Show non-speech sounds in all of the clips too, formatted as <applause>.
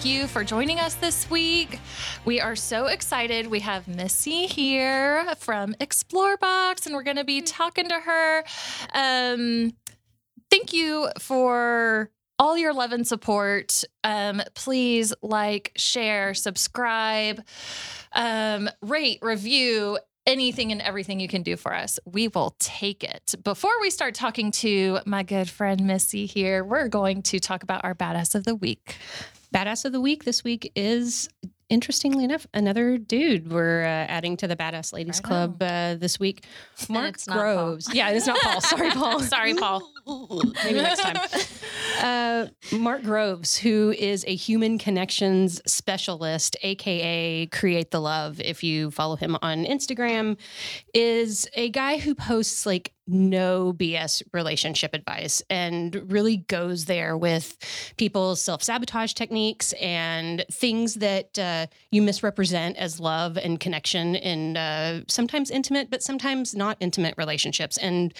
Thank you for joining us this week. We are so excited. We have Missy here from Explorebox, and we're going to be talking to her. Um, thank you for all your love and support. Um, please like, share, subscribe, um, rate, review, anything and everything you can do for us, we will take it. Before we start talking to my good friend Missy here, we're going to talk about our badass of the week. Badass of the week this week is interestingly enough, another dude we're uh, adding to the Badass Ladies Club uh, this week. <laughs> Mark it's not Paul. Groves. Yeah, it's not Paul. Sorry, <laughs> Paul. Sorry, Paul. <laughs> Maybe next time. Uh, Mark Groves, who is a human connections specialist, aka Create the Love, if you follow him on Instagram, is a guy who posts like no BS relationship advice and really goes there with people's self sabotage techniques and things that uh, you misrepresent as love and connection in uh, sometimes intimate, but sometimes not intimate relationships. And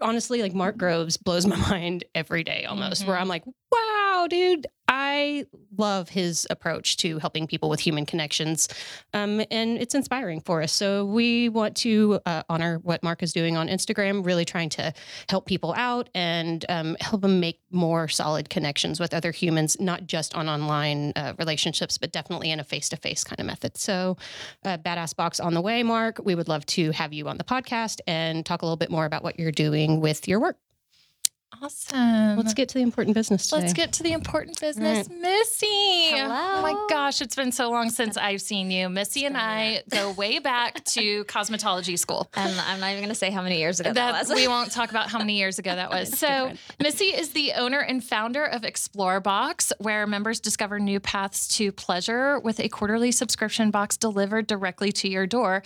honestly, like Mark Groves blows my <laughs> mind every day almost, where I'm like, wow, dude, I love his approach to helping people with human connections. Um, and it's inspiring for us. So we want to uh, honor what Mark is doing on Instagram, really trying to help people out and um, help them make more solid connections with other humans, not just on online uh, relationships, but definitely in a face to face kind of method. So, uh, Badass Box on the way, Mark. We would love to have you on the podcast and talk a little bit more about what you're doing with your work. Awesome. Let's get to the important business today. Let's get to the important business. Missy. Oh my gosh, it's been so long since I've seen you. Missy and I go way back to <laughs> cosmetology school. And I'm not even going to say how many years ago that, That, was. we <laughs> won't talk about how many years ago that was. So, Missy is the owner and founder of Explore Box, where members discover new paths to pleasure with a quarterly subscription box delivered directly to your door,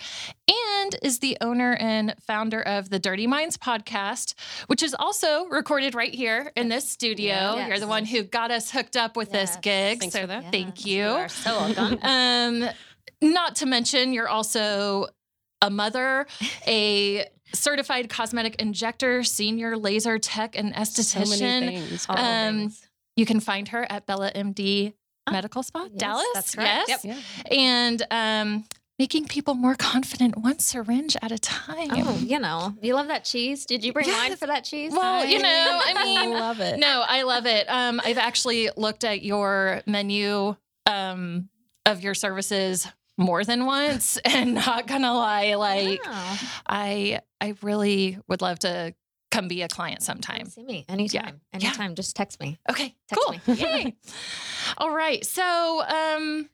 and is the owner and founder of the Dirty Minds podcast, which is also recorded right here in this studio. Yes. You're the one who got us hooked up with this gig. Thanks so, thank Yes, you. are so welcome. <laughs> Um, not to mention, you're also a mother, a certified cosmetic injector, senior laser tech, and so many things. Um. You can find her at Bella MD Oh, Medical Spa, yes, Dallas. that's correct. Yes. Yep. Yeah. And um, making people more confident one syringe at a time. Oh, you know, you love that cheese. Did you bring wine for that cheese? Well, you know, <laughs> I mean, I love it. no, I love it. Um, I've actually looked at your menu um, of your services more than once, <laughs> and not gonna lie, like Wow. I I really would love to come be a client sometime. see me anytime. Yeah. Anytime. Just text me. Okay, Text cool. me. Yay. <laughs> All right. So, um,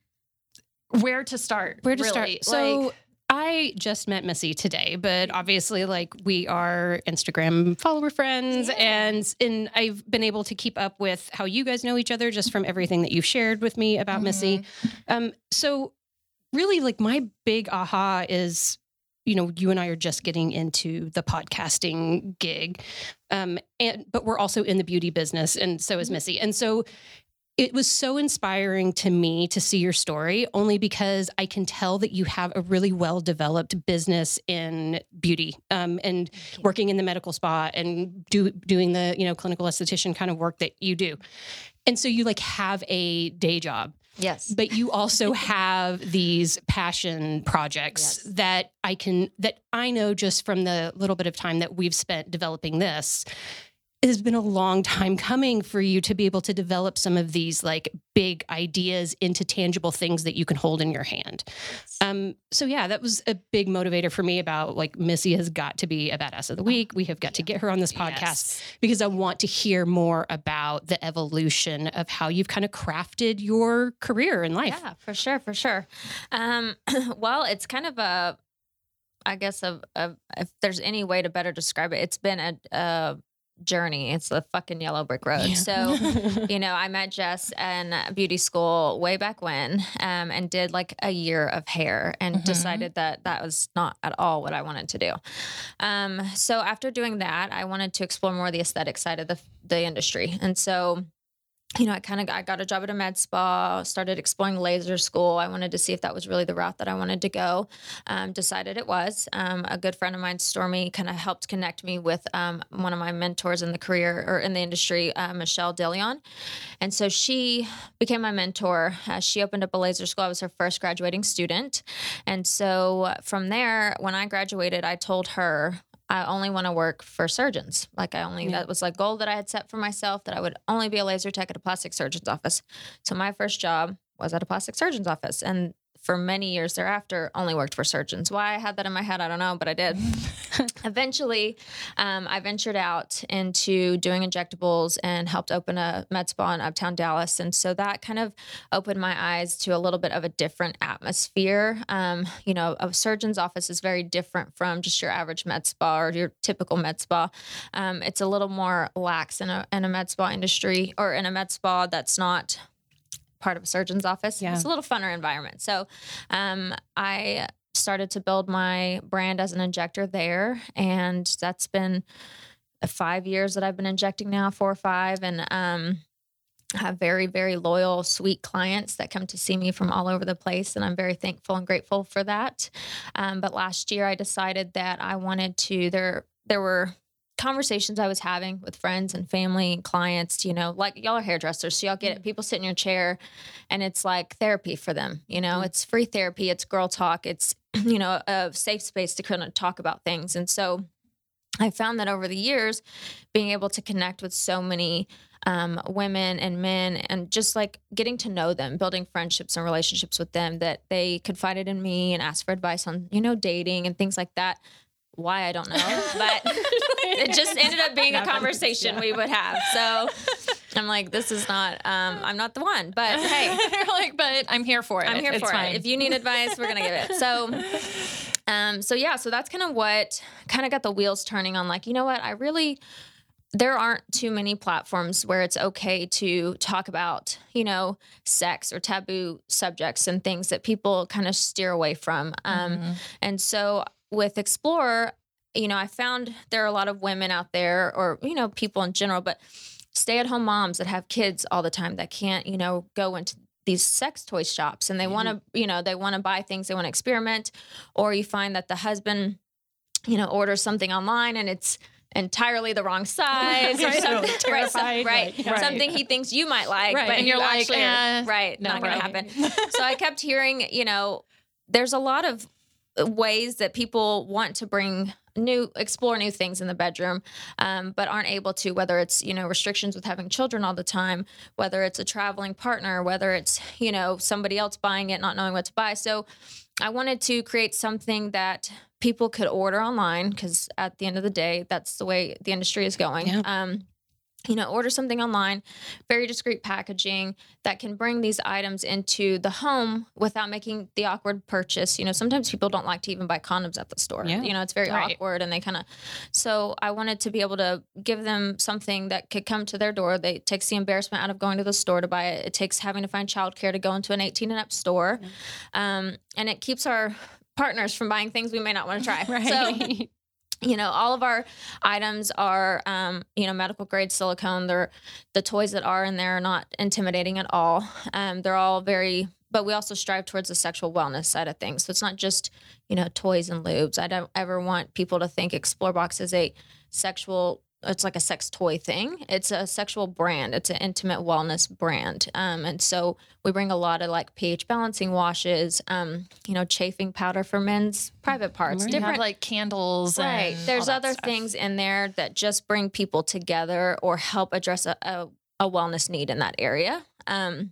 where to start? Where to really? start? So Like, I just met Missy today, but obviously, like we are Instagram follower friends, Yeah. and and I've been able to keep up with how you guys know each other just from everything that you've shared with me about Missy. Um, so really, like my big aha is, you know, you and I are just getting into the podcasting gig, um, and but we're also in the beauty business, and so is Mhm. Missy, and so it was so inspiring to me to see your story only because I can tell that you have a really well developed business in beauty um, and working in the medical spa and do, doing the you know clinical esthetician kind of work that you do. And so you like have a day job, Yes. but you also <laughs> have these passion projects Yes. that I can that I know just from the little bit of time that we've spent developing this it has been a long time coming for you to be able to develop some of these like big ideas into tangible things that you can hold in your hand. Um, so yeah, that was a big motivator for me about like Missy has got to be a badass of the week. We have got to get her on this podcast yes. because I want to hear more about the evolution of how you've kind of crafted your career in life. Yeah, for sure, for sure. Um, <clears throat> well, it's kind of a, I guess, a, a, if there's any way to better describe it, it's been a, a journey. It's the fucking yellow brick road. Yeah. So, <laughs> you know, I met Jess in beauty school way back when um, and did like a year of hair and Mhm. decided that that was not at all what I wanted to do. Um, so after doing that, I wanted to explore more the aesthetic side of the, the industry. And so you know, I kind of I got a job at a med spa, started exploring laser school. I wanted to see if that was really the route that I wanted to go. Um, decided it was. Um, a good friend of mine, Stormy, kind of helped connect me with um, one of my mentors in the career or in the industry, uh, Michelle DeLeon. And so she became my mentor. Uh, she opened up a laser school. I was her first graduating student. And so from there, when I graduated, I told her, I only want to work for surgeons. Like I only Yeah. that was like goal that I had set for myself that I would only be a laser tech at a plastic surgeon's office. So my first job was at a plastic surgeon's office and for many years thereafter only worked for surgeons. Why I had that in my head, I don't know, but I did. <laughs> Eventually, um, I ventured out into doing injectables and helped open a med spa in Uptown Dallas. And so that kind of opened my eyes to a little bit of a different atmosphere. Um, you know, a surgeon's office is very different from just your average med spa or your typical med spa. Um, it's a little more lax in a, in a med spa industry or in a med spa that's not part of a surgeon's office. Yeah. It's a little funner environment. So um, I started to build my brand as an injector there. And that's been five years that I've been injecting now, four or five. And um, I have very, very loyal, sweet clients that come to see me from all over the place. And I'm very thankful and grateful for that. Um, but last year I decided that I wanted to, there, there were conversations I was having with friends and family and clients, you know, like y'all are hairdressers, so y'all get it. People sit in your chair and it's like therapy for them, you know, it's free therapy, it's girl talk, it's, <clears throat> you know, a safe space to kind of talk about things. And so I found that over the years, being able to connect with so many um, women and men and just like getting to know them, building friendships and relationships with them, that they confided in me and asked for advice on, you know, dating and things like that. Why I don't know, <laughs> but it just ended up being a conversation yeah. we would have. So I'm like, this is not, um, I'm not the one, but hey, <laughs> like, but I'm here for it. I'm here It's for fine. it. If you need advice, we're gonna give it. So, <laughs> um, so yeah, so that's kind of what kind of got the wheels turning on. Like, you know what? I really there aren't too many platforms where it's okay to talk about, you know, sex or taboo subjects and things that people kind of steer away from. Um, Mhm. and so with Explorer, you know, I found there are a lot of women out there, or, you know, people in general, but stay at home moms that have kids all the time that can't, you know, go into these sex toy shops and they want to, you know, they want to buy things, they want to experiment. Or you find that the husband, you know, orders something online and it's, entirely the wrong <laughs> size or Right. something <laughs> right, so- right, like, right. something he thinks you might like Right. but And you you're like, actually eh, right no, not gonna right. happen <laughs> so I kept hearing, you know, there's a lot of ways that people want to bring new, explore new things in the bedroom, um, but aren't able to, whether it's, you know, restrictions with having children all the time, whether it's a traveling partner, whether it's, you know, somebody else buying it, not knowing what to buy. So I wanted to create something that people could order online because at the end of the day, that's the way the industry is going. Yeah. Um, you know, order something online, very discreet packaging that can bring these items into the home without making the awkward purchase. You know, sometimes people don't like to even buy condoms at the store. Yeah. You know, it's very Right. awkward and they kind of. So I wanted to be able to give them something that could come to their door. They it takes the embarrassment out of going to the store to buy it. It takes having to find childcare to go into an 18 and up store, um, and it keeps our partners from buying things we may not want to try. <laughs> So Right. You know all of our items are um, you know medical grade silicone. They're the toys that are in there are not intimidating at all. Um, they're all very but we also strive towards the sexual wellness side of things. So it's not just you know toys and lubes. I don't ever want people to think explore box is a sexual it's like a sex toy thing it's a sexual brand it's an intimate wellness brand um, and so we bring a lot of like ph balancing washes um, you know chafing powder for men's private parts. You different have like candles. Right. There's other stuff. things in there that just bring people together or help address a, a, a wellness need in that area. Um,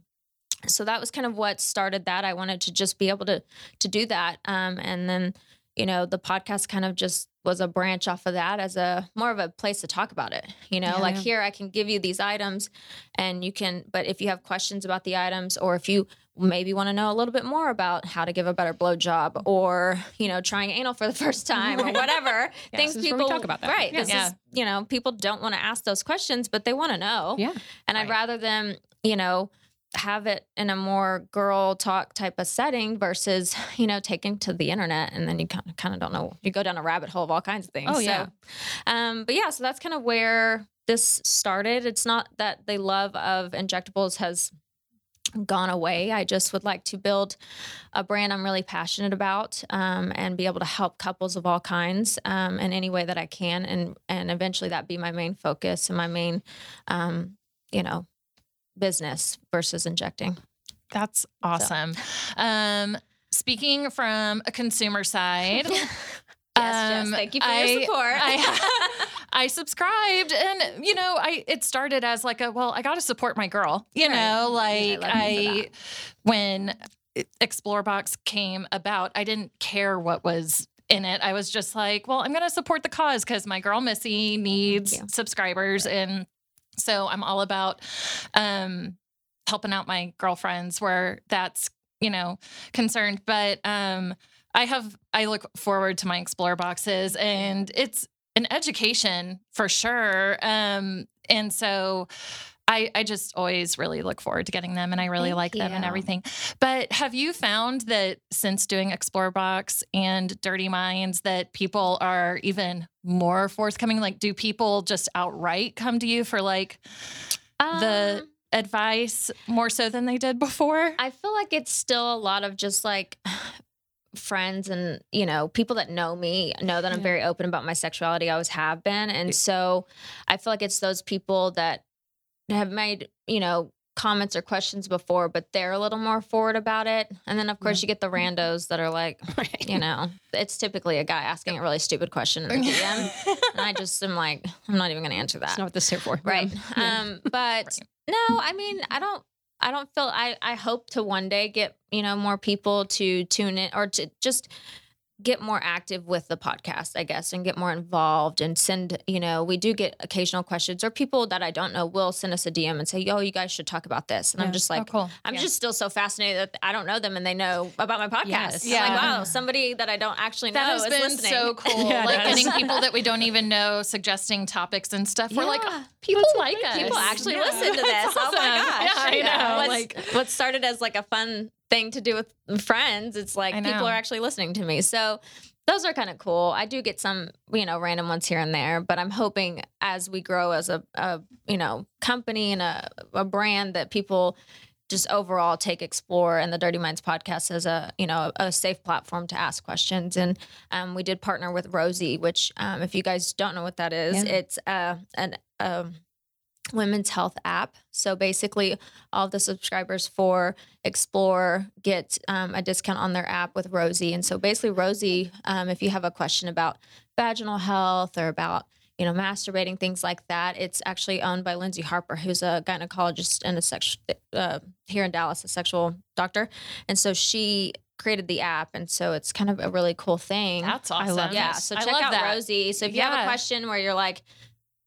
so that was kind of what started that. I wanted to just be able to to do that. Um, and then, you know, the podcast kind of just was a branch off of that as a more of a place to talk about it. You know, Yeah. like here I can give you these items and you can but if you have questions about the items or if you maybe want to know a little bit more about how to give a better blowjob or, you know, trying anal for the <laughs> first time or Right. <laughs> whatever. things where we people talk about that. Right. Yeah. This Yeah. is, you know, people don't want to ask those questions, but they want to know. Yeah. And I'd rather them, you know, have it in a more girl talk type of setting versus, <laughs> you know, taking to the internet and then you kind of kind of don't know. You go down a rabbit hole of all kinds of things. Oh, yeah. So, um, but yeah, so that's kind of where this started. It's not that the love of injectables has gone away. I just would like to build a brand I'm really passionate about um, and be able to help couples of all kinds um, in any way that I can, and and eventually that be my main focus and my main, um, you know, business versus injecting. That's awesome. Um, speaking from a consumer side. <laughs> Yes, um, thank you for I- your support. I, <laughs> <laughs> I subscribed, and you know, I it started as like a well, I got to support my girl. You Right. know, like you for I, when Explore Box came about, I didn't care what was in it. I was just like, well, I'm going to support the cause because my girl Missy needs subscribers, and so I'm all about um, helping out my girlfriends where that's you know concerned. But um, I have I look forward to my Explore boxes, and it's an education for sure. Um, and so. I, I just always really look forward to getting them and I really Thank like them and everything. But have you found that since doing Explore Box and Dirty Minds that people are even more forthcoming? Like, do people just outright come to you for like The- Um, advice more so than they did before? I feel like it's still a lot of just like <sighs> friends and you know people that know me know that I'm very open about my sexuality. I always have been, and so I feel like it's those people that have made you know comments or questions before, but they're a little more forward about it. And then of course you get the randos that are like, <laughs> Right. you know, it's typically a guy asking a really stupid question in the <laughs> DM, and I just am like, I'm not even going to answer that That's not what this is here for. right <laughs> Yeah. um but no i mean i don't i don't feel i i hope to one day get you know more people to tune in or to just get more active with the podcast i guess and get more involved and send you know we do get occasional questions or people that i don't know will send us a dm and say yo you guys should talk about this and i'm Yeah. just oh, like cool. I'm Yeah. just still so fascinated that I don't know them and they know about my podcast. Yes. I'm Yeah. like, wow, somebody that I don't actually know That has is been listening. so <laughs> cool. Yeah, like getting people that we <laughs> don't even know suggesting topics and stuff. We're like, oh, people like us. People actually Yeah. listen to this. That's Oh my awesome. gosh! Yeah, I know. What's, Like, what started as like a fun thing to do with friends, it's like people are actually listening to me. So those are kind of cool. I do get some, you know, random ones here and there, but I'm hoping as we grow as a, a you know, company and a, a brand that people just overall take explore and the dirty minds podcast as a you know a safe platform to ask questions and um, we did partner with Rosy which um, if you guys don't know what that is Yeah. it's uh, an um, women's health app so basically all the subscribers for explore get um, a discount on their app with Rosy and so basically Rosy um, if you have a question about vaginal health or about you know masturbating things like that it's actually owned by Lyndsey Harper who's a gynecologist and a sex uh, here in dallas a sexual doctor and so she created the app and so it's kind of a really cool thing That's awesome. I awesome. love yeah so I check love out that. Rosy so if you have a question where you're like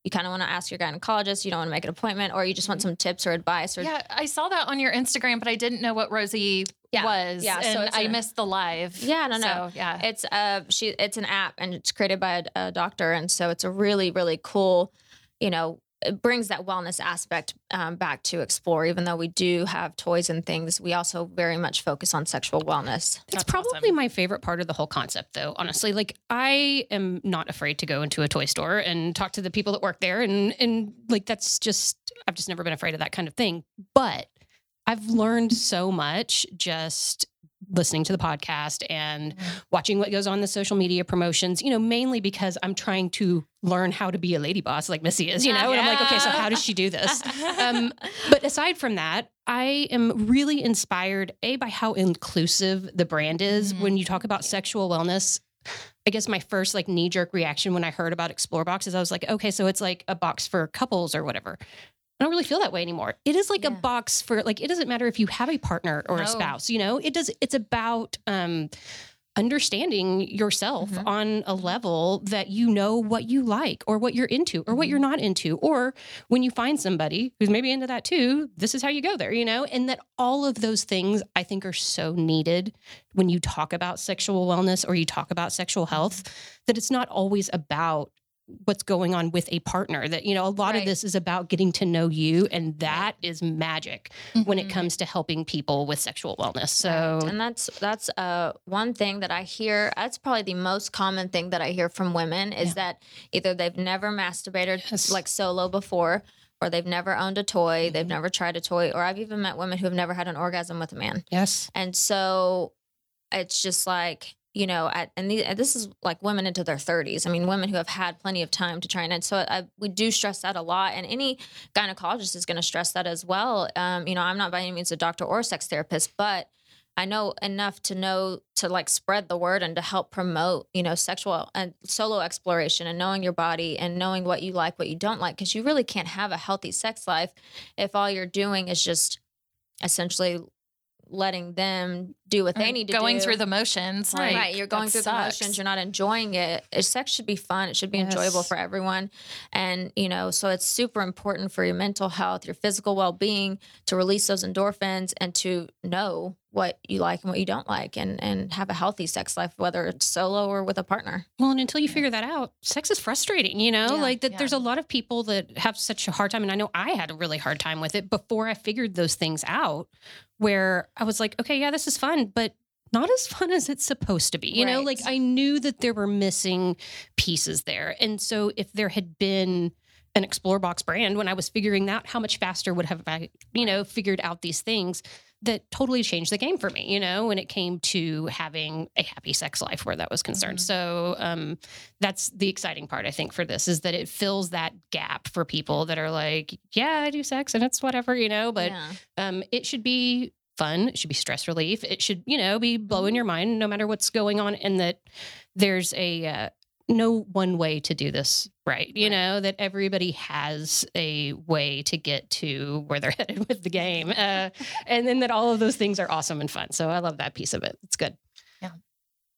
you kind of want to ask your gynecologist you don't want to make an appointment or you just want some tips or advice or Yeah, I saw that on your Instagram, but I didn't know what Rosy Yeah. was. Yeah, so I a- missed the live. Yeah, no, no. So, yeah. It's uh she it's an app and it's created by a, a doctor and so it's a really really cool, you know, it brings that wellness aspect um, back to explore. Even though we do have toys and things, we also very much focus on sexual wellness. It's That's probably awesome. my favorite part of the whole concept, though, honestly. Like, I am not afraid to go into a toy store and talk to the people that work there. And, and like, that's just, I've just never been afraid of that kind of thing. But I've learned so much just listening to the podcast and watching what goes on the social media promotions, you know, mainly because I'm trying to learn how to be a lady boss like Missy is, you know, and I'm like, okay, so how does she do this? <laughs> Um, but aside from that, I am really inspired, A, by how inclusive the brand is Mhm. when you talk about sexual wellness. I guess my first like knee jerk reaction when I heard about Explore Box is I was like, okay, so it's like a box for couples or whatever. I don't really feel that way anymore. It is like a box for like it doesn't matter if you have a partner or No. a spouse, you know? It does it's about um understanding yourself Mhm. on a level that you know what you like or what you're into or what you're not into or when you find somebody who's maybe into that too this is how you go there you know and that all of those things i think are so needed when you talk about sexual wellness or you talk about sexual health that it's not always about what's going on with a partner that you know a lot Right. of this is about getting to know you and that is magic when it Mhm. comes to helping people with sexual wellness so and that's that's uh one thing that I hear. That's probably the most common thing that I hear from women is Yeah. that either they've never masturbated Yes. like solo before, or they've never owned a toy, they've Mhm. never tried a toy, or I've even met women who have never had an orgasm with a man. yes And so it's just like, you know, at, and, the, this is like women into their 30s. I mean, women who have had plenty of time to train. And so I, we do stress that a lot. And any gynecologist is going to stress that as well. Um, you know, I'm not by any means a doctor or a sex therapist, but I know enough to know to like spread the word and to help promote, you know, sexual and solo exploration and knowing your body and knowing what you like, what you don't like. Cause you really can't have a healthy sex life if all you're doing is just essentially letting them do what they need to going do. Going through the motions. Right, Like, right. You're going through the motions. You're not enjoying it. It- Sex should be fun. It should be enjoyable for everyone. And, you know, so it's super important for your mental health, your physical well being to release those endorphins and to know what you like and what you don't like and, and have a healthy sex life, whether it's solo or with a partner. Well, and until you figure that out, sex is frustrating, you know? Yeah, like that yeah. there's a lot of people that have such a hard time. And I know I had a really hard time with it before I figured those things out, where I was like, okay, yeah, this is fun, but not as <laughs> fun as it's supposed to be. You know, like I knew that there were missing pieces there. And so if there had been an Explore Box brand when I was figuring out how much faster would have I, you know, figured out these things that totally changed the game for me, you know, when it came to having a happy sex life where that was concerned. Mhm. So um that's the exciting part I think for this is that it fills that gap for people that are like, yeah, I do sex and it's whatever, you know, but yeah. um it should be fun, it should be stress relief, it should, you know, be blowing your mind no matter what's going on and that there's a uh, no one way to do this right. You Right. know, that everybody has a way to get to where they're <laughs> headed with the game. Uh, and then that all of those things are awesome and fun. So I love that piece of it. It's good. Yeah.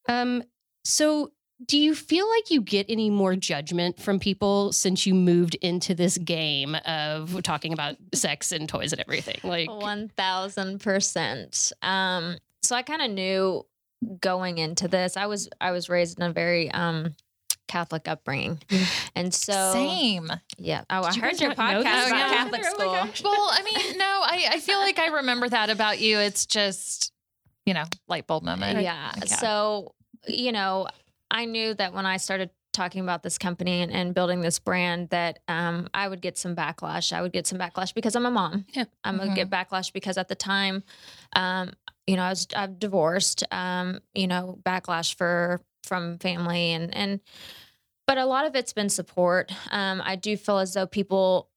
Um, so do you feel like you get any more judgment from people since you moved into this game of talking about sex and toys and everything? Like, One thousand percent. Um, so I kind of knew going into this. I was I was raised in a very um Catholic upbringing, and so Same. yeah. Oh, I you heard guys your not know podcast about yeah. Catholic Oh my school. gosh. Well, I mean, no, I, I feel like I remember that about you. It's just, you know, light bulb moment. Yeah. Like, So, you know, I knew that when I started talking about this company and, and building this brand that um, I would get some backlash. I would get some backlash because I'm a mom. Yeah. I'm gonna get backlash because at the time, um, you know, I was I'm divorced. Um, you know, backlash for from family and and but a lot of it's been support. Um, I do feel as though people,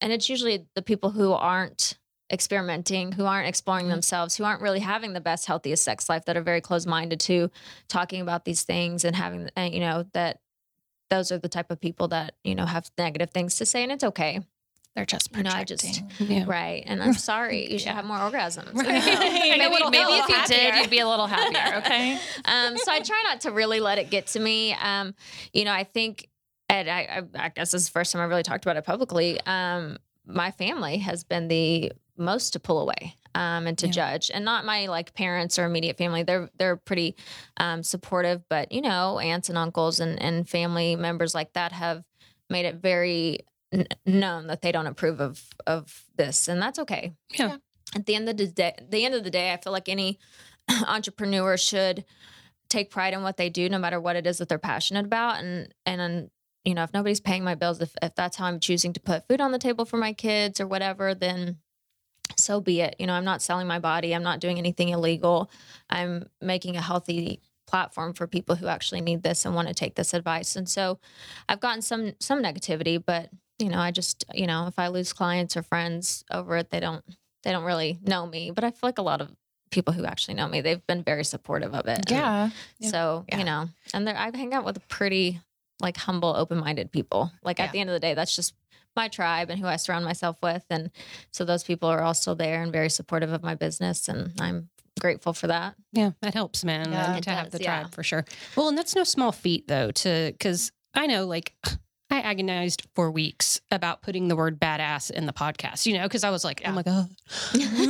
and it's usually the people who aren't experimenting, who aren't exploring Mhm. themselves, who aren't really having the best, healthiest sex life, that are very close minded to talking about these things and having, and you know, that those are the type of people that you know have negative things to say, and it's okay, They're just You know. I just- <laughs> yeah. right? And I'm sorry, you should Yeah. have more orgasms. Right. I <laughs> know maybe maybe help. if you did, you'd be a little happier. <laughs> Okay. um, so I try not to really let it get to me. Um, you know, I think, and I, I, I guess this is the first time I really talked about it publicly. Um, my family has been the most to pull away um, and to Yeah. judge, and not my like parents or immediate family. They're they're pretty um, supportive, but you know, aunts and uncles and and family members like that have made it very n- known that they don't approve of of this, and that's okay. Yeah. At the end of the day, the end of the day, I feel like any <clears throat> entrepreneur should take pride in what they do, no matter what it is that they're passionate about. And and you know, if nobody's paying my bills, if if that's how I'm choosing to put food on the table for my kids or whatever, then so be it. You know, I'm not selling my body. I'm not doing anything illegal. I'm making a healthy platform for people who actually need this and want to take this advice. And so I've gotten some some negativity, but you know, I just, you know, if I lose clients or friends over it, they don't they don't really know me. But I feel like a lot of people who actually know me, they've been very supportive of it. Yeah. Yeah. So, Yeah. you know, and they're, I hang out with pretty like humble, open minded people. Like Yeah. at the end of the day, that's just my tribe and who I surround myself with. And so those people are all still there and very supportive of my business. And I'm grateful for that. Yeah, that helps, man. Yeah. It to have does, the yeah. tribe for sure. Well, and that's no small feat though, to because I know like I agonized for weeks about putting the word badass in the podcast, you know, because I was like, oh my God,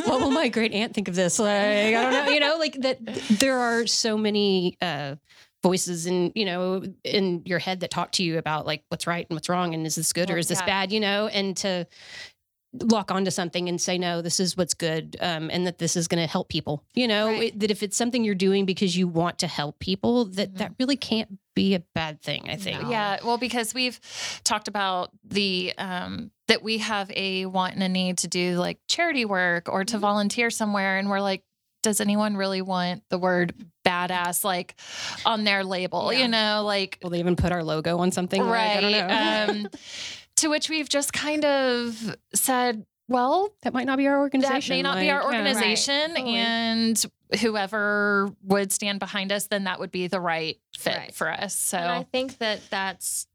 what will my great aunt think of this? Like, I don't know, you know, like that there are so many uh voices in you know in your head that talk to you about like what's right and what's wrong and is this good or is this yeah. bad you know and to lock onto something and say no this is what's good um, and that this is going to help people you know Right. it- that if it's something you're doing because you want to help people that Mhm. that really can't be a bad thing i think No. Yeah, well, because we've talked about the um, that we have a want and a need to do like charity work or to Mhm. volunteer somewhere, and we're like, does anyone really want the word badass like on their label? Yeah. You know, like will they even put our logo on something Like, i don't know um, <laughs> to which we've just kind of said, well, that might not be our organization. that may not be our like, yeah. organization, and whoever would stand behind us, then that would be the right fit Right. for us. So. And I think that that's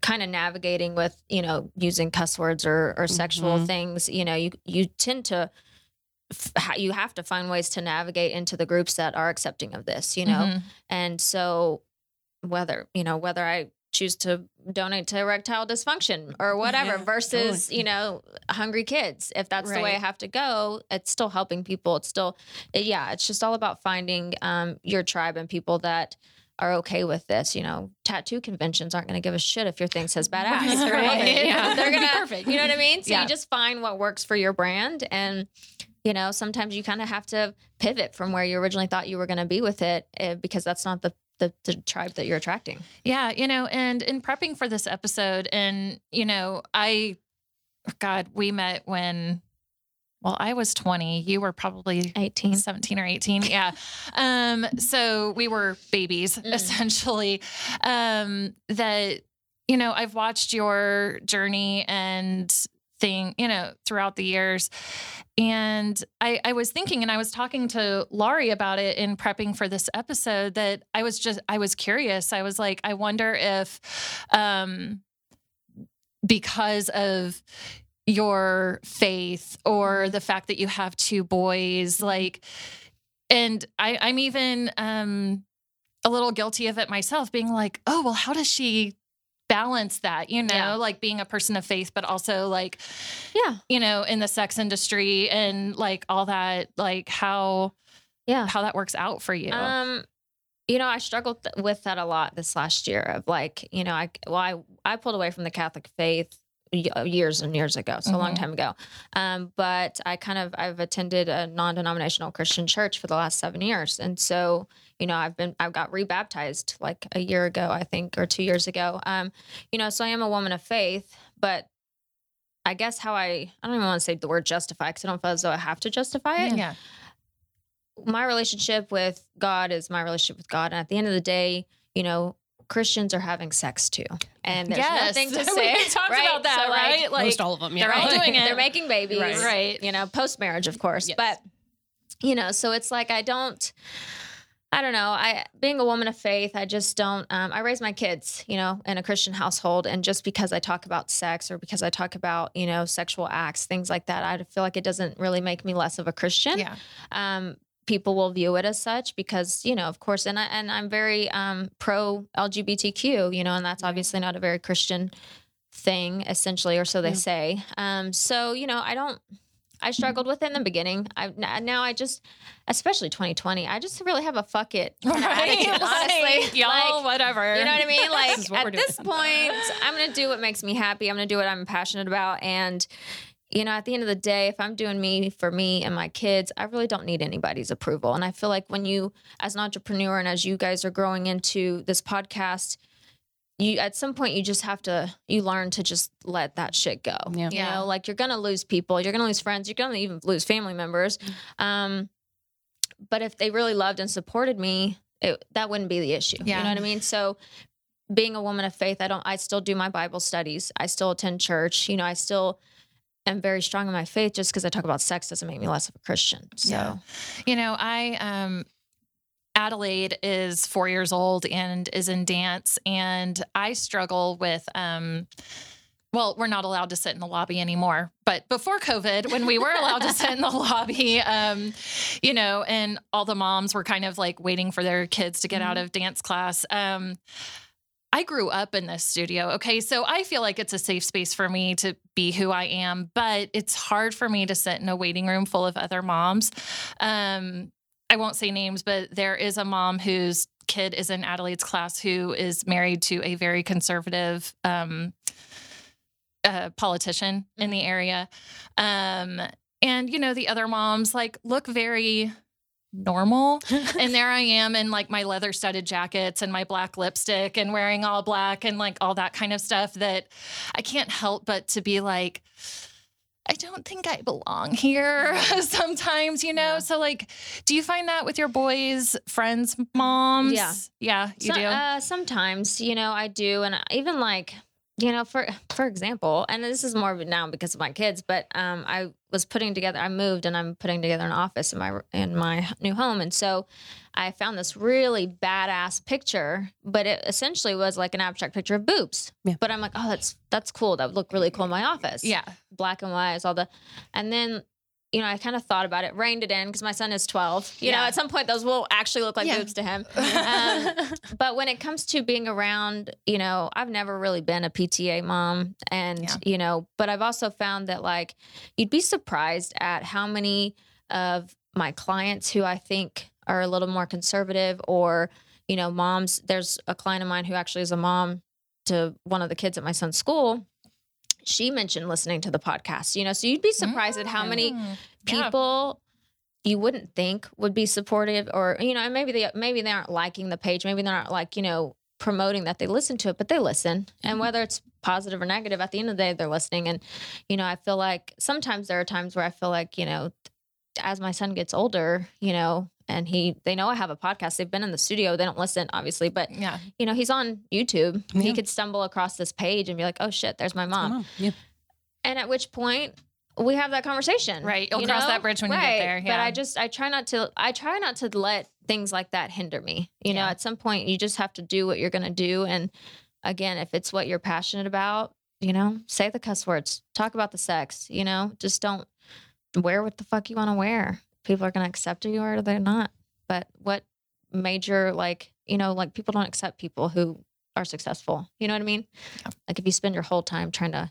kind of navigating with you know using cuss words or or sexual Mhm. things. You know, you you tend to you have to find ways to navigate into the groups that are accepting of this. You know, Mhm. and so whether you know whether I choose to donate to erectile dysfunction or whatever Yeah, versus totally. you know hungry kids if that's the way i have to go it's still helping people it's still yeah it's just all about finding um, your tribe and people that are okay with this you know tattoo conventions aren't going to give a shit if your thing says badass Right. <laughs> right, Yeah. they're gonna be Perfect. you know what i mean so Yeah. you just find what works for your brand and you know sometimes you kind of have to pivot from where you originally thought you were going to be with it uh, because that's not the, the the tribe that you're attracting Yeah, you know, and in prepping for this episode, and you know, I, God, we met when, well, I was 20. You were probably 18 17 or 18. Yeah. <laughs> Um, so we were babies Mm. essentially. Um, that, you know, I've watched your journey and you know, throughout the years. And I, I was thinking, and I was talking to Laurie about it in prepping for this episode that I was just, I was curious. I was like, I wonder if, um, because of your faith or the fact that you have two boys, like, and I, I'm even um, a little guilty of it myself, being like, oh, well, how does she balance that? You know, Yeah. like being a person of faith, but also like, yeah you know, in the sex industry and like all that, like how yeah how that works out for you. um you know i struggled th- with that a lot this last year of like you know i well i, I pulled away from the catholic faith years and years ago so a long Mhm. time ago um but i kind of i've attended a non-denominational christian church for the last seven years and so you know i've been i've got rebaptized like a year ago i think or two years ago um you know so i am a woman of faith but I guess how I I don't even want to say the word justify because I don't feel as though I have to justify it. yeah. my relationship with God is my relationship with God. And at the end of the day, you know, Christians are having sex too. And there's Yes. nothing to say. <laughs> We say. talked right? about that, So, like, right? Like, most all of them yeah they're all doing <laughs> it. They're making babies. Right. Right. You know, post marriage, of course. Yes. But, you know, so it's like I don't. I don't know. I being a woman of faith, I just don't. Um, I raise my kids, you know, in a Christian household, and just because I talk about sex or because I talk about, you know, sexual acts, things like that, I feel like it doesn't really make me less of a Christian Yeah. um, people will view it as such because you know of course and I, and I'm very um, pro LGBTQ you know and that's obviously not a very Christian thing essentially or so they Yeah. say um, so you know I don't I struggled with it in the beginning I now I just especially 2020 I just really have a fuck it <laughs> of attitude, honestly Like, y'all, Like, whatever. you know what I mean? <laughs> Like is at this point, I'm gonna do what makes me happy. I'm gonna do what I'm passionate about. And you know, at the end of the day, if I'm doing me for me and my kids, I really don't need anybody's approval. And I feel like when you, as an entrepreneur, and as you guys are growing into this podcast, you at some point you just have to you learn to just let that shit go. Yeah. You know, like you're gonna lose people, you're gonna lose friends, you're gonna even lose family members. Um, but if they really loved and supported me, it, that wouldn't be the issue. Yeah. You know what I mean? So being a woman of faith, I don't I still do my Bible studies. I still attend church. You know, I still am very strong in my faith just because I talk about sex doesn't make me less of a Christian. So Yeah. You know, I um Adelaide is 4 years old and is in dance and I struggle with um well, we're not allowed to sit in the lobby anymore. But before COVID, when we were allowed to sit in the <laughs> lobby, um, you know, and all the moms were kind of like waiting for their kids to get out of dance class. Um, I grew up in this studio. Okay. So I feel like it's a safe space for me to be who I am, but it's hard for me to sit in a waiting room full of other moms. Um, I won't say names, but there is a mom whose kid is in Adelaide's class who is married to a very conservative um, uh, politician in the area. Um, and, you know, the other moms like look very normal. <laughs> and there I am in like my leather studded jackets and my black lipstick and wearing all black and like all that kind of stuff that I can't help but to be like, I don't think I belong here <laughs> sometimes, you know? Yeah. So, like, do you find that with your boys' friends' moms? Yeah. Yeah, you So- do. Uh, sometimes, you know, I do, and even like, you know, for for example, and this is more of it now because of my kids, but um, I was putting together. I moved, and I'm putting together an office in my in my new home, and so I found this really badass picture, but it essentially was like an abstract picture of boobs. Yeah. But I'm like, oh, that's that's cool. That would look really cool in my office. yeah. black and white, is all the, and then. You know, I kind of thought about it, reined it in because my son is 12. You know, at some point, those will actually look like Yeah. boobs to him. <laughs> Um, but when it comes to being around, you know, I've never really been a PTA mom. And, Yeah. you know, but I've also found that like you'd be surprised at how many of my clients who I think are a little more conservative or, you know, moms. There's a client of mine who actually is a mom to one of the kids at my son's school. She mentioned listening to the podcast, you know, so you'd be surprised at how many Mm, yeah. people you wouldn't think would be supportive or you know and maybe they maybe they aren't liking the page maybe they're not like you know promoting that they listen to it but they listen. And whether it's positive or negative at the end of the day they're listening. And you know i feel like sometimes there are times where i feel like you know as my son gets older you know and he they know i have a podcast they've been in the studio they don't listen obviously but Yeah. you know he's on youtube Yeah. he could stumble across this page and be like oh shit there's my mom. Yeah. and at which point we have that conversation Right. You'll cross that bridge when you get there, But. I just I try not to I try not to let things like that hinder me. You know, at some point you just have to do what you're gonna do. And again, if it's what you're passionate about, you know, say the cuss words, talk about the sex, you know, just don't wear what the fuck you want to wear. People are gonna accept you or they're not. But what major like, you know, like people don't accept people who are successful. You know what I mean? Yeah. Like if you spend your whole time trying to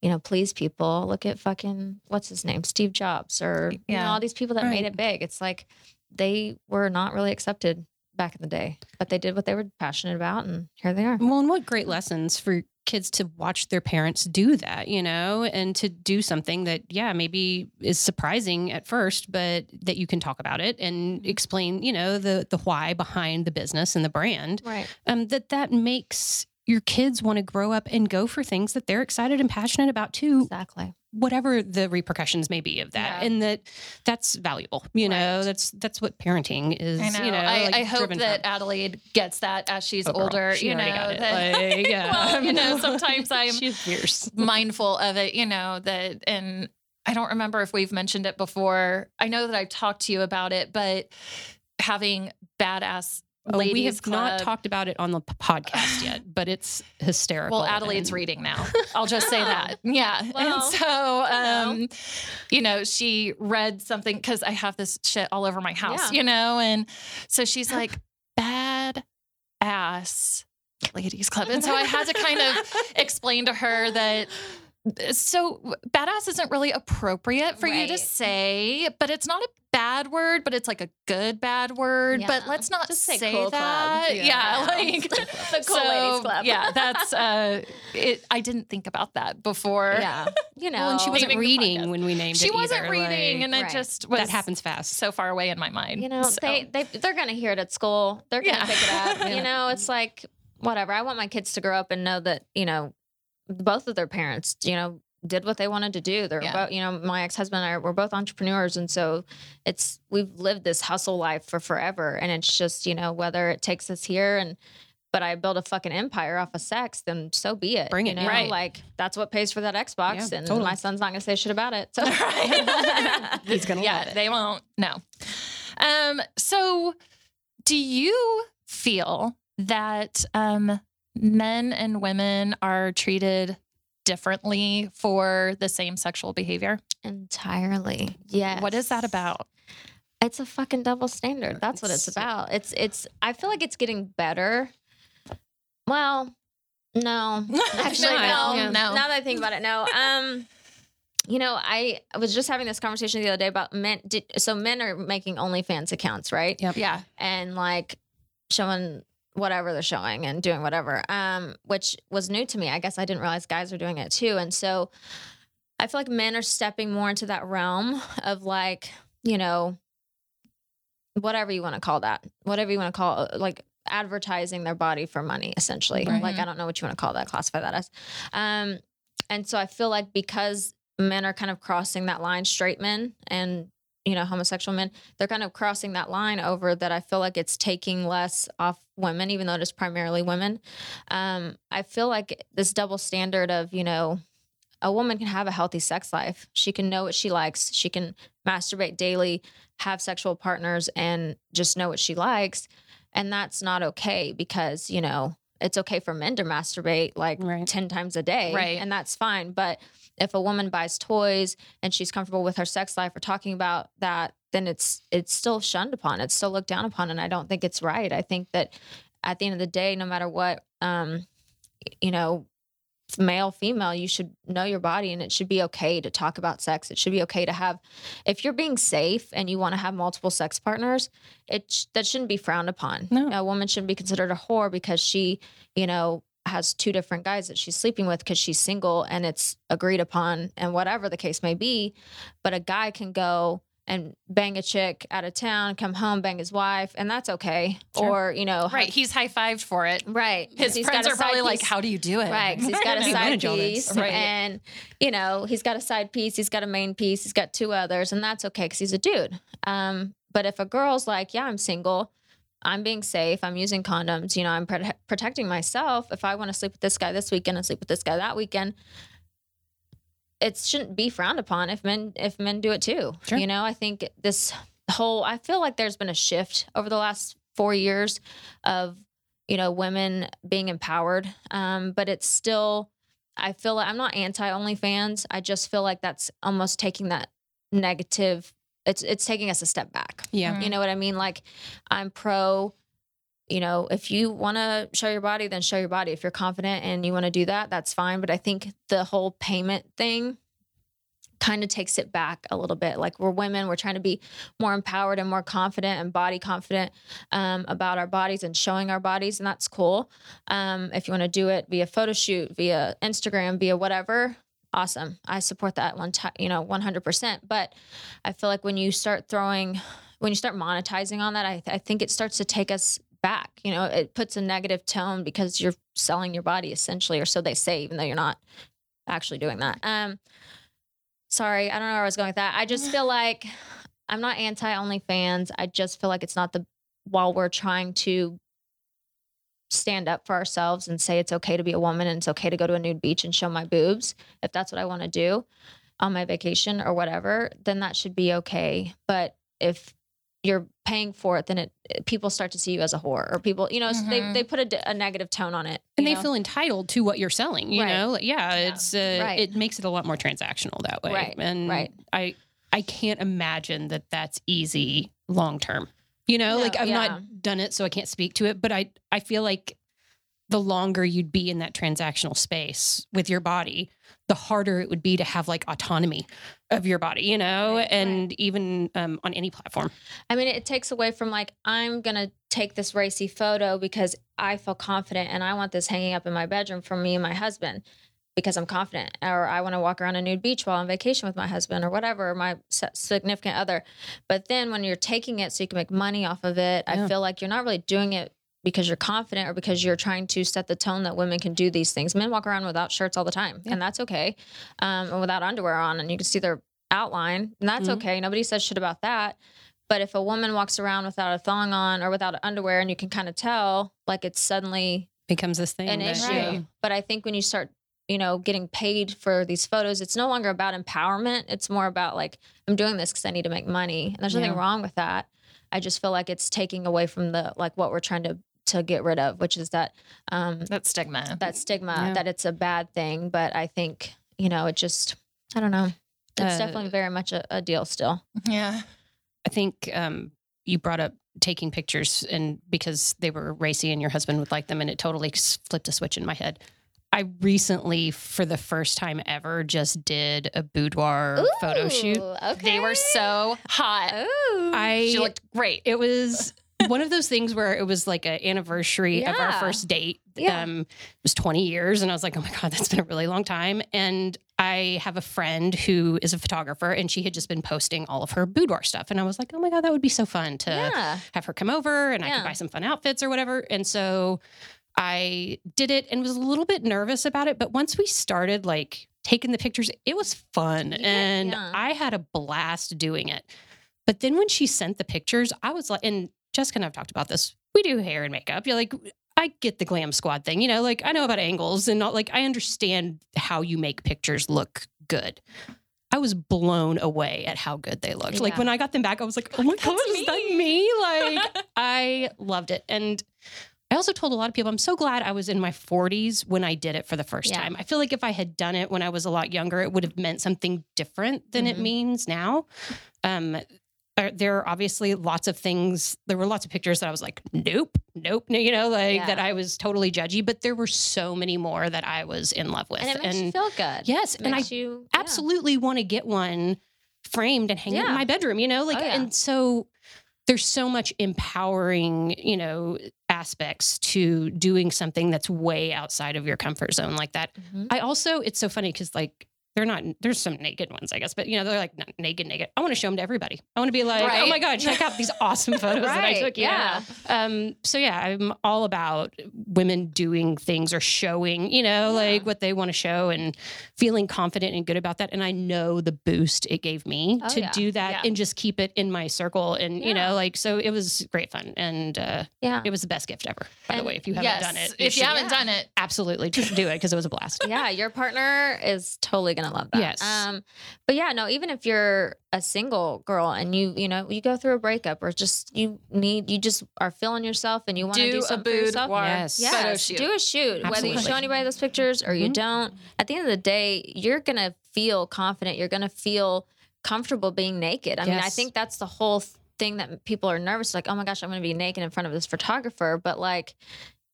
you know, please people. Look at fucking what's his name, Steve Jobs, or you know, Yeah. all these people that made it big. It's like they were not really accepted back in the day, but they did what they were passionate about, and here they are. Well, and what great lessons for kids to watch their parents do that, you know, and to do something that, yeah, maybe is surprising at first, but that you can talk about it and explain, you know, the the why behind the business and the brand. Right. Um, that that makes your kids want to grow up and go for things that they're excited and passionate about too, Exactly. whatever the repercussions may be of that, Yeah. and that that's valuable. You know, that's that's what parenting is. I know. You know, I, like, I hope that from. Adelaide gets that as she's Oh, older. she you know, already got it. that- Like, <laughs> yeah. well, you know, <laughs> sometimes I'm she's fierce. mindful of it, you know, that, and I don't remember if we've mentioned it before. I know that I've talked to you about it, but having badass Oh, we have not talked about it on the podcast yet, <sighs> but it's hysterical. Well, Adelaide's and- reading now. <laughs> I'll just say that. <laughs> Yeah. Well, and so, um, you know, she read something because I have this shit all over my house, Yeah. you know, and so she's <laughs> like, bad ass ladies club. And so I had to kind of explain to her that. So badass isn't really appropriate for you to say, but it's not a bad word, but it's like a good bad word. But let's not Just say say cool club. that. Yeah. Yeah, <laughs> like <laughs> The cool ladies club. yeah, <laughs> that's uh it I didn't think about that before. Yeah. You know. Well, and she wasn't reading when we named She it. She wasn't either, reading like, and it Right. just was that happens fast. so far away in my mind. you know, So, they they they're gonna hear it at school. They're gonna Yeah. pick it up. Yeah. You know, it's like whatever. I want my kids to grow up and know that you know both of their parents, you know, did what they wanted to do. They're Yeah. both, you know, my ex husband and I we're both entrepreneurs, and so it's we've lived this hustle life for forever, and it's just you know whether it takes us here and. But I build a fucking empire off of sex, then so be it. Bring you it, know? right. Like that's what pays for that Xbox, Yeah, and totally. my son's not gonna say shit about it. So <laughs> Right. <laughs> He's gonna yeah, love it. they won't. No. Um, so do you feel that um men and women are treated differently for the same sexual behavior? entirely, yeah. What is that about? It's a fucking double standard. That's what it's It's- about. It's it's I feel like it's getting better. Well, no. <laughs> Actually, No, no. no. Now that I think about it, no. Um you know, I, I was just having this conversation the other day about men. Did, so men are making OnlyFans accounts, right? Yep. Yeah. And like, showing whatever they're showing and doing whatever, um, which was new to me. I guess I didn't realize guys were doing it too. And so I feel like men are stepping more into that realm of like, you know, whatever you want to call that, whatever you want to call like advertising their body for money, essentially. Right. Like, I don't know what you want to call that, classify that as. Um, and so I feel like because men are kind of crossing that line, straight men and you know homosexual men, they're kind of crossing that line over that. I feel like it's taking less off women, even though it is primarily women. Um, I feel like this double standard of you know a woman can have a healthy sex life. She can know what she likes. She can masturbate daily, have sexual partners, and just know what she likes. And that's not okay because, you know, it's okay for men to masturbate like Right. 10 times a day. Right. And that's fine. But if a woman buys toys and she's comfortable with her sex life or talking about that, then it's it's still shunned upon. It's still looked down upon. And I don't think it's right. I think that at the end of the day, no matter what um, you know, male, female, you should know your body and it should be okay to talk about sex. It should be okay to have, if you're being safe and you want to have multiple sex partners, it sh- that shouldn't be frowned upon. No. A woman shouldn't be considered a whore because she, you know, has two different guys that she's sleeping with because she's single and it's agreed upon and whatever the case may be. But a guy can go and bang a chick out of town, come home, bang his wife, and that's okay. Sure. Or, you know, Right. He's high fived for it. right. His He's friends got are probably side like. How do you do it? Right, he's <laughs> got a How do you side manage all this? piece, Right. and you know he's got a side piece, he's got a main piece, he's got two others, and that's okay because he's a dude. Um, but if a girl's like, "Yeah, I'm single, I'm being safe, I'm using condoms, you know, I'm prote- protecting myself. If I want to sleep with this guy this weekend and sleep with this guy that weekend." It shouldn't be frowned upon if men if men do it too. Sure. You know, I think this whole I feel like there's been a shift over the last four years of you know women being empowered um but it's still i feel like i'm not anti onlyfans i just feel like that's almost taking that negative it's it's taking us a step back Yeah. You know what i mean like i'm pro you know if you want to show your body then show your body. If you're confident and you want to do that that's fine. But i think the whole payment thing kind of takes it back a little bit. Like we're women we're trying to be more empowered and more confident and body confident um, about our bodies and showing our bodies and that's cool. Um, if you want to do it via photo shoot via instagram via whatever awesome. I support that one time you know 100% but i feel like when you start throwing when you start monetizing on that I, I think it starts to take us back you know it puts a negative tone because you're selling your body essentially or so they say even though you're not actually doing that. Um sorry i don't know where i was going with that. I just feel <sighs> like i'm not anti onlyfans i just feel like it's not the while we're trying to stand up for ourselves and say it's okay to be a woman and it's okay to go to a nude beach and show my boobs if that's what I want to do on my vacation or whatever, then that should be okay. But if you're paying for it, then it people start to see you as a whore or people, you know, so they they put a negative tone on it. and they know? feel entitled to what you're selling. You Right. know, Like, yeah, it's uh, Right. it makes it a lot more transactional that way. Right, And right. I I can't imagine that that's easy long term. You know, No, like I've yeah. not done it, so I can't speak to it. But I I feel like the longer you'd be in that transactional space with your body, the harder it would be to have like autonomy of your body. You know, Right, and even um, on any platform. I mean, it takes away from like, I'm going to take this racy photo because I feel confident and I want this hanging up in my bedroom for me and my husband because I'm confident. Or I want to walk around a nude beach while on vacation with my husband or whatever, my significant other. But then when you're taking it so you can make money off of it, Yeah. I feel like you're not really doing it because you're confident or because you're trying to set the tone that women can do these things. Men walk around without shirts all the time, Yeah. and that's okay, um, and without underwear on, and you can see their outline, and that's Mhm. okay. Nobody says shit about that. But if a woman walks around without a thong on or without underwear, and you can kind of tell, like it's suddenly Becomes this thing. an that- issue. yeah. But I think when you start, you know, getting paid for these photos, it's no longer about empowerment. It's more about like, I'm doing this because I need to make money. And there's nothing Yeah. wrong with that. I just feel like it's taking away from the like what we're trying to to get rid of, which is that um That stigma. that stigma Yeah. that it's a bad thing. But I think, you know, it just I don't know. It's Uh, definitely very much a, a deal still. yeah. I think um, you brought up taking pictures and because they were racy and your husband would like them and it totally flipped a switch in my head. I recently, for the first time ever, just did a boudoir photo shoot. Okay. They were so hot. Ooh. I She looked great. it was one of those things where it was like an anniversary of our first date. Yeah. Um, it was 20 years. And I was like, oh my God, that's been a really long time. And I have a friend who is a photographer and she had just been posting all of her boudoir stuff. And I was like, oh my God, that would be so fun to yeah. have her come over and I could buy some fun outfits or whatever. And so I did it and was a little bit nervous about it. But once we started like taking the pictures, it was fun. Yeah, and yeah. I had a blast doing it. But then when she sent the pictures, I was like, and Jessica and I've talked about this. We do hair and makeup. You're like, I get the glam squad thing, you know, like I know about angles and not like I understand how you make pictures look good. I was blown away at how good they looked. Like when I got them back, I was like, oh my God, is that me. Like <laughs> I loved it. And I also told a lot of people, I'm so glad I was in my 40s when I did it for the first Yeah. time. I feel like if I had done it when I was a lot younger, it would have meant something different than it Mhm. means now. Um, there are obviously lots of things. There were lots of pictures that I was like, nope, nope, no, you know, like Yeah. that I was totally judgy. But there were so many more that I was in love with. And it makes you feel good. yes, It and I you yeah. absolutely want to get one framed and hang it in my bedroom, you know? Like Oh, yeah. and so there's so much empowering, you know, aspects to doing something that's way outside of your comfort zone like that. Mhm. I also it's so funny cuz like they're not there's some naked ones, I guess, but you know, they're like not naked naked. I want to show them to everybody. I want to be like, "Oh my god, check out these <laughs> awesome photos that I took." yeah. Um, so yeah, I'm all about women doing things or showing, you know, Yeah. like what they want to show and feeling confident and good about that. And I know the boost it gave me Oh, to yeah. do that and just keep it in my circle. And you know, like so it was great fun. And uh Yeah. it was the best gift ever, by the way. If you haven't yes. done it, if you haven't done it, absolutely just do it because it was a blast. yeah, your partner is totally gonna love that. Yes. Um, but yeah, no, even if you're a single girl and you, you know, you go through a breakup or just you need, you just are feeling yourself and you want to do do a something for yourself. boudoir Yes. photo Yes, shoot. do a shoot. Absolutely. Whether you show anybody those pictures or you Mhm. don't, at the end of the day, you're gonna feel confident. You're gonna feel comfortable being naked. I mean, I think that's the whole th- thing that people are nervous. Like, oh my gosh, I'm gonna be naked in front of this photographer. But like,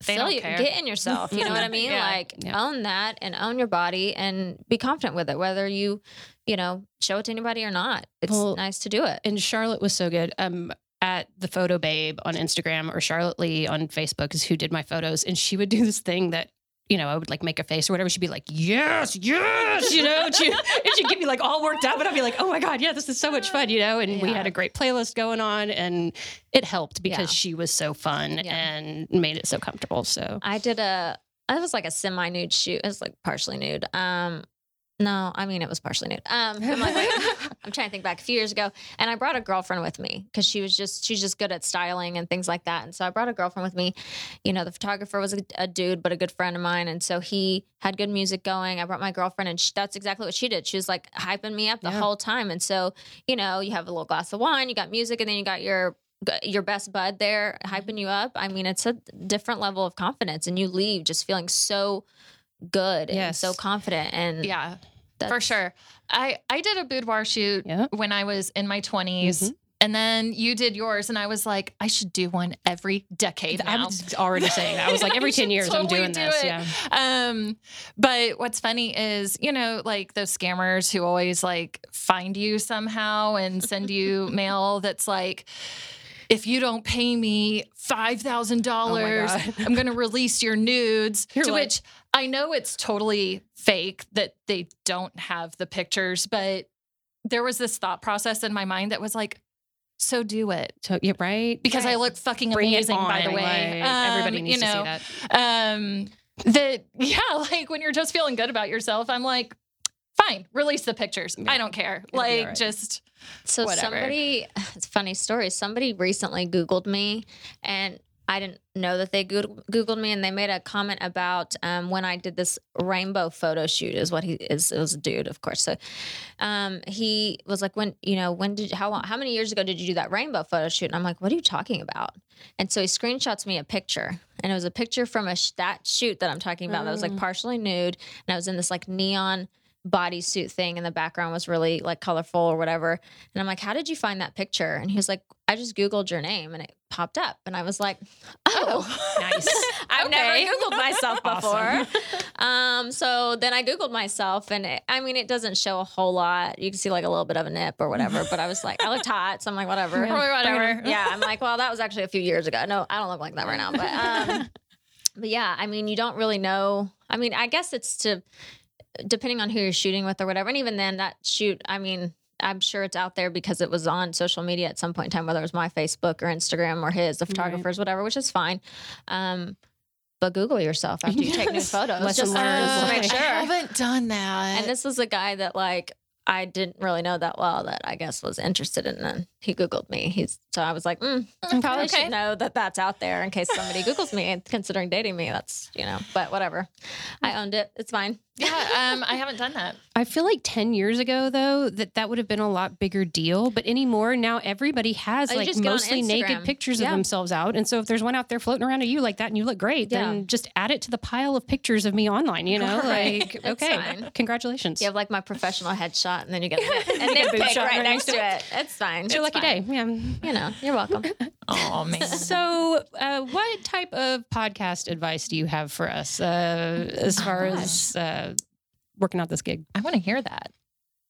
They feel don't you, care. get in yourself. You know what I <laughs> mean? Yeah. Like, Yeah. own that and own your body and be confident with it. Whether you, you know, show it to anybody or not, it's Well, nice to do it. and Charlotte was so good. Um, at the photo babe on Instagram or Charlotte Lee on Facebook is who did my photos, and she would do this thing that. You know, I would like make a face or whatever. She'd be like, "Yes, yes," you know, and, she, and she'd get me like all worked up, but I'd be like, "Oh my god, yeah, this is so much fun," you know. And we had a great playlist going on, and it helped because Yeah. she was so fun Yeah. and made it so comfortable. So I did a. It was like a semi nude shoot. It was like partially nude. Um, no, I mean it was partially nude. Um, <laughs> I'm like, wait, I'm trying to think back a few years ago, and I brought a girlfriend with me because she was just she's just good at styling and things like that. And so I brought a girlfriend with me. You know, the photographer was a, a dude, but a good friend of mine, and so he had good music going. I brought my girlfriend, and she, that's exactly what she did. She was like hyping me up the Yeah. whole time. And so you know, you have a little glass of wine, you got music, and then you got your your best bud there hyping you up. I mean, it's a different level of confidence, and you leave just feeling so good and so confident. And yeah, for sure. I I did a boudoir shoot yeah, when I was in my 20s. Mhm. And then you did yours, and I was like, I should do one every decade I now. was already <laughs> saying that. I was like, every ten should years, I'm doing do this. it. Yeah, Um, but what's funny is, you know, like those scammers who always like find you somehow and send you <laughs> mail that's like, if you don't pay me five thousand dollars, God. I'm gonna release your nudes. You're to like- which I know it's totally fake that they don't have the pictures, but there was this thought process in my mind that was like, so do it. so right Because I look fucking Bring amazing, by the way. like, everybody Um, needs you know, to see that. um that <laughs> yeah like when you're just feeling good about yourself i'm like fine release the pictures Yeah. i don't care It'll like all right. just So Whatever. somebody, it's a funny story. Somebody recently Googled me, and I didn't know that they Googled me, and they made a comment about um, when I did this rainbow photo shoot. Is what he is. It was a dude, of course. So um, he was like, "When you know, when did how long, how many years ago did you do that rainbow photo shoot?" And I'm like, "What are you talking about?" And so he screenshots me a picture, and it was a picture from a sh- that shoot that I'm talking about. That was like Mm. partially nude, and I was in this like neon bodysuit thing and the background was really like colorful or whatever. And I'm like, how did you find that picture? And he was like, I just Googled your name and it popped up. And I was like, oh, Nice. <laughs> I've Okay. never Googled myself Awesome. before. <laughs> um, so then I Googled myself and it, I mean, it doesn't show a whole lot. You can see like a little bit of a nip or whatever, but I was like, I looked hot. So I'm like, whatever. Yeah. Whatever. yeah. I'm like, well, that was actually a few years ago. No, I don't look like that right now. But, um, <laughs> but yeah, I mean, you don't really know. I mean, I guess it's to, depending on who you're shooting with or whatever. And even then, that shoot, I mean, I'm sure it's out there because it was on social media at some point in time, whether it was my Facebook or Instagram or his, the Right. photographers, whatever, which is fine. Um, but Google yourself after you take new Yes. photos, Lesson just, to make I sure. haven't done that. And this was a guy that like I didn't really know that well that I guess was interested in. And he Googled me. He's so I was like, mm, I probably Okay. should know that that's out there in case somebody Googles me and considering dating me. That's you know, but whatever. I owned it. It's fine. yeah, um, I haven't done that. <laughs> I feel like 10 years ago, though, that that would have been a lot bigger deal. But anymore, now everybody has like just mostly naked pictures Yeah. of themselves out. And so if there's one out there floating around of you like that and you look great, Yeah. then just add it to the pile of pictures of me online, you know? Right. Like, okay, fine. congratulations. You have like my professional headshot, and then you get a get a nip boob shot right right next to it. It's fine. It's lucky fine. day. Yeah. You know, you're welcome. <laughs> Oh man. So, uh, what type of podcast advice do you have for us uh, as far as uh, working out this gig? I want to hear that.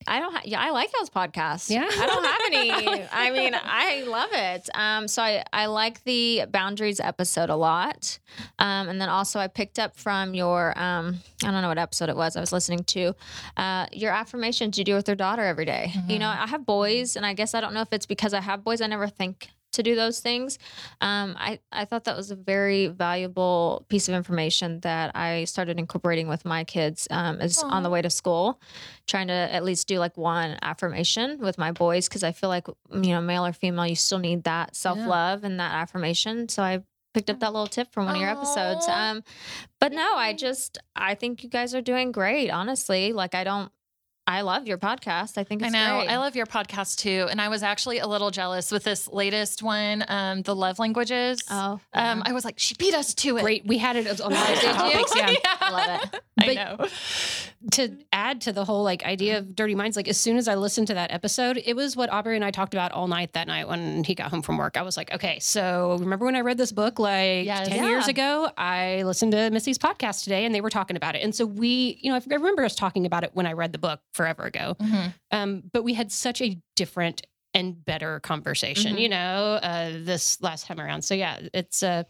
I don't. Ha- yeah, I like those podcasts. Yeah. I don't have any. <laughs> I mean, I love it. Um, so I I like the boundaries episode a lot. Um, and then also I picked up from your um, I don't know what episode it was. I was listening to uh, your affirmations you do with your daughter every day. You know, I have boys, and I guess I don't know if it's because I have boys. I never think to do those things. Um, I, I thought that was a very valuable piece of information that I started incorporating with my kids um, is on the way to school, trying to at least do like one affirmation with my boys because I feel like you know male or female you still need that self love and that affirmation. So I picked up that little tip from one of your episodes. Um, but no, I just I think you guys are doing great. Honestly, like I don't. I love your podcast. I think I know. great. I love your podcast too. And I was actually a little jealous with this latest one, um, the love languages. Oh, Um, I was like, she beat us to it. Great. We had it on <laughs> Did topics. you? Yeah. I <laughs> love it. I know. to add to the whole like idea of dirty minds like as soon as i listened to that episode it was what aubrey and i talked about all night that night when he got home from work i was like okay so remember when i read this book like Yes. 10 years ago i listened to missy's podcast today and they were talking about it and so we you know i remember us talking about it when i read the book forever ago Mhm. um, but we had such a different and better conversation, Mhm. you know, uh, this last time around. So yeah, it's uh,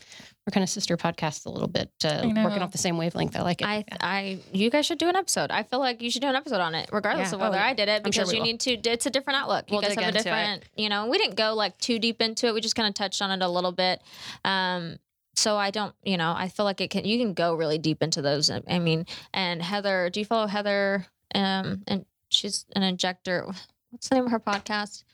we're kind of sister podcasts a little bit, uh, working off the same wavelength. I like it. I, I, you guys should do an episode. I feel like you should do an episode on it, regardless Yeah. of whether Oh, I did it, I'm sure because you will. need to. It's a different outlook. We'll you guys have a different, you know. We didn't go like too deep into it. We just kind of touched on it a little bit. Um, so I don't, you know, I feel like it can. You can go really deep into those. I mean, and Heather, do you follow Heather? Um, and she's an injector. What's the name of her podcast?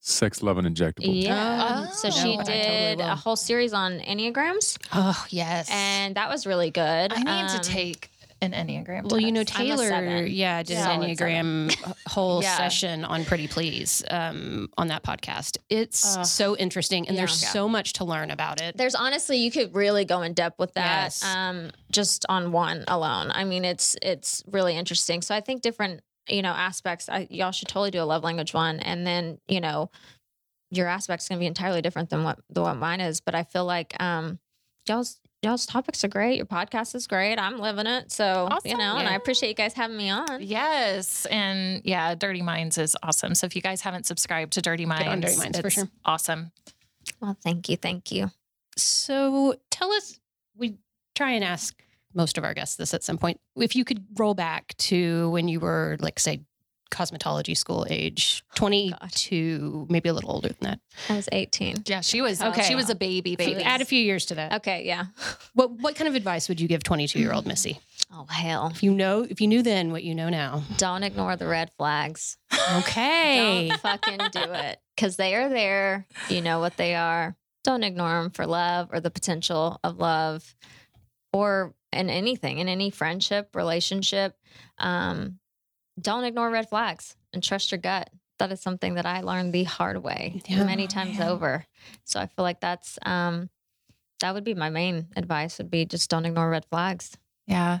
Sex, love, and injectable. Yeah. Oh. so she I totally did will. a whole series on enneagrams, Oh, yes. and that was really good. I need Um, to take an Enneagram. Well, you know, test. I'm a Taylor, yeah, did Solid an Enneagram whole Yeah. session on Pretty Please um, on that podcast. It's Ugh. so interesting, and there's Yeah. so much to learn about it. There's honestly, you could really go in depth with that, Yes. um, just on one alone. I mean, it's it's really interesting. So I think different, you know, aspects. I, y'all should totally do a love language one, and then you know, your aspect's gonna be entirely different than what the what mine is. But I feel like um, y'all's y'all's topics are great. Your podcast is great. I'm living it. So you Awesome. know, and I appreciate you guys having me on. Yes, and yeah, Dirty Minds is awesome. So if you guys haven't subscribed to Dirty Minds, Dirty Minds, for it's sure. Awesome. Well, thank you, thank you. So tell us, we try and ask most of our guests this at some point. If you could roll back to when you were, like, say, cosmetology school age, 22, maybe a little older than that. I was 18. Yeah, she was. Okay. she was a baby, If you baby. Add a few years to that. Okay, yeah. What what kind of advice would you give 22 year old Missy? Oh hell! If you know, if you knew then what you know now. Don't ignore the red flags. Okay. Don't fucking do it because they are there. You know what they are. Don't ignore them for love or the potential of love or in anything, in any friendship, relationship. Um, don't ignore red flags and trust your gut. That is something that I learned the hard way Yeah. many times Yeah. over. So I feel like that's um, that would be my main advice would be just don't ignore red flags. Yeah.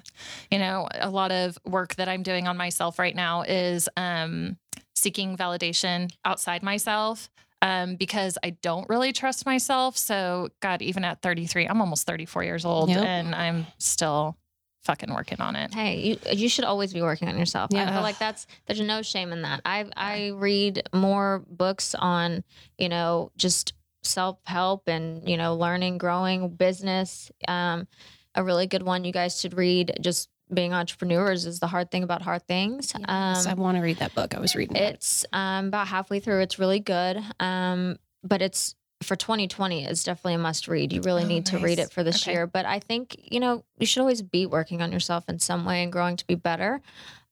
You know, a lot of work that I'm doing on myself right now is um, seeking validation outside myself um, because I don't really trust myself. So, God, even at 33, I'm almost 34 years old Yep. and I'm still fucking working on it. Hey, you, you should always be working on yourself. I Yeah. feel like that's there's no shame in that. I I read more books on you know just self help and you know learning, growing, business. Um, a really good one you guys should read. Just being entrepreneurs is the hard thing about hard things. Yes, I Um, want to read that book. I was reading it. it's um, about halfway through. It's really good. Um, but it's for 2020 it's definitely a must read. You really Oh, need to read it for this Okay. year. But I think, you know, you should always be working on yourself in some way and growing to be better.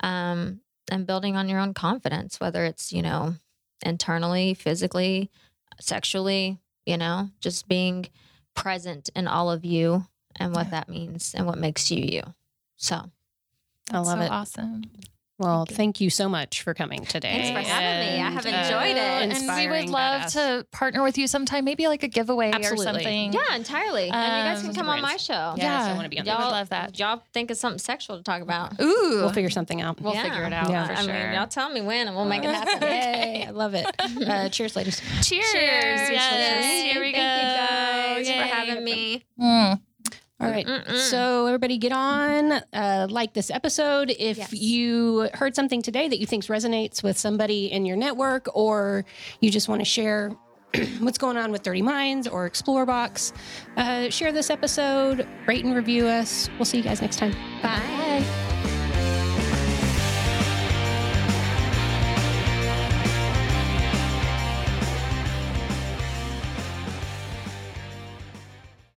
Um, and building on your own confidence, whether it's, you know, internally, physically, sexually, you know, just being present in all of you and what Yeah. that means and what makes you you. So I love so it. Awesome. Well, Thank you. thank you so much for coming today. Thanks for having me. I And, have uh, enjoyed it. And we would love badass. to partner with you sometime, maybe like a giveaway Absolutely. or something. yeah, entirely. and you guys Um, can come on my show. Yes, Yeah. I want to be on I that. would love that. Y'all think of something sexual to talk about. Ooh. We'll figure something out. We'll figure it out Yeah. for I sure. mean, y'all tell me when and we'll make it <laughs> happen. Yay, I love it. Uh, <laughs> cheers, ladies. Cheers. Cheers. Yes. Yay. Here we Thank go. you guys Yay. for having me. Mm. All right. Mm-mm. So everybody get on, uh, like this episode. If Yes. you heard something today that you think resonates with somebody in your network, or you just want to share <clears throat> what's going on with Dirty Minds or Explore Box, uh, share this episode, rate and review us. We'll see you guys next time. Bye.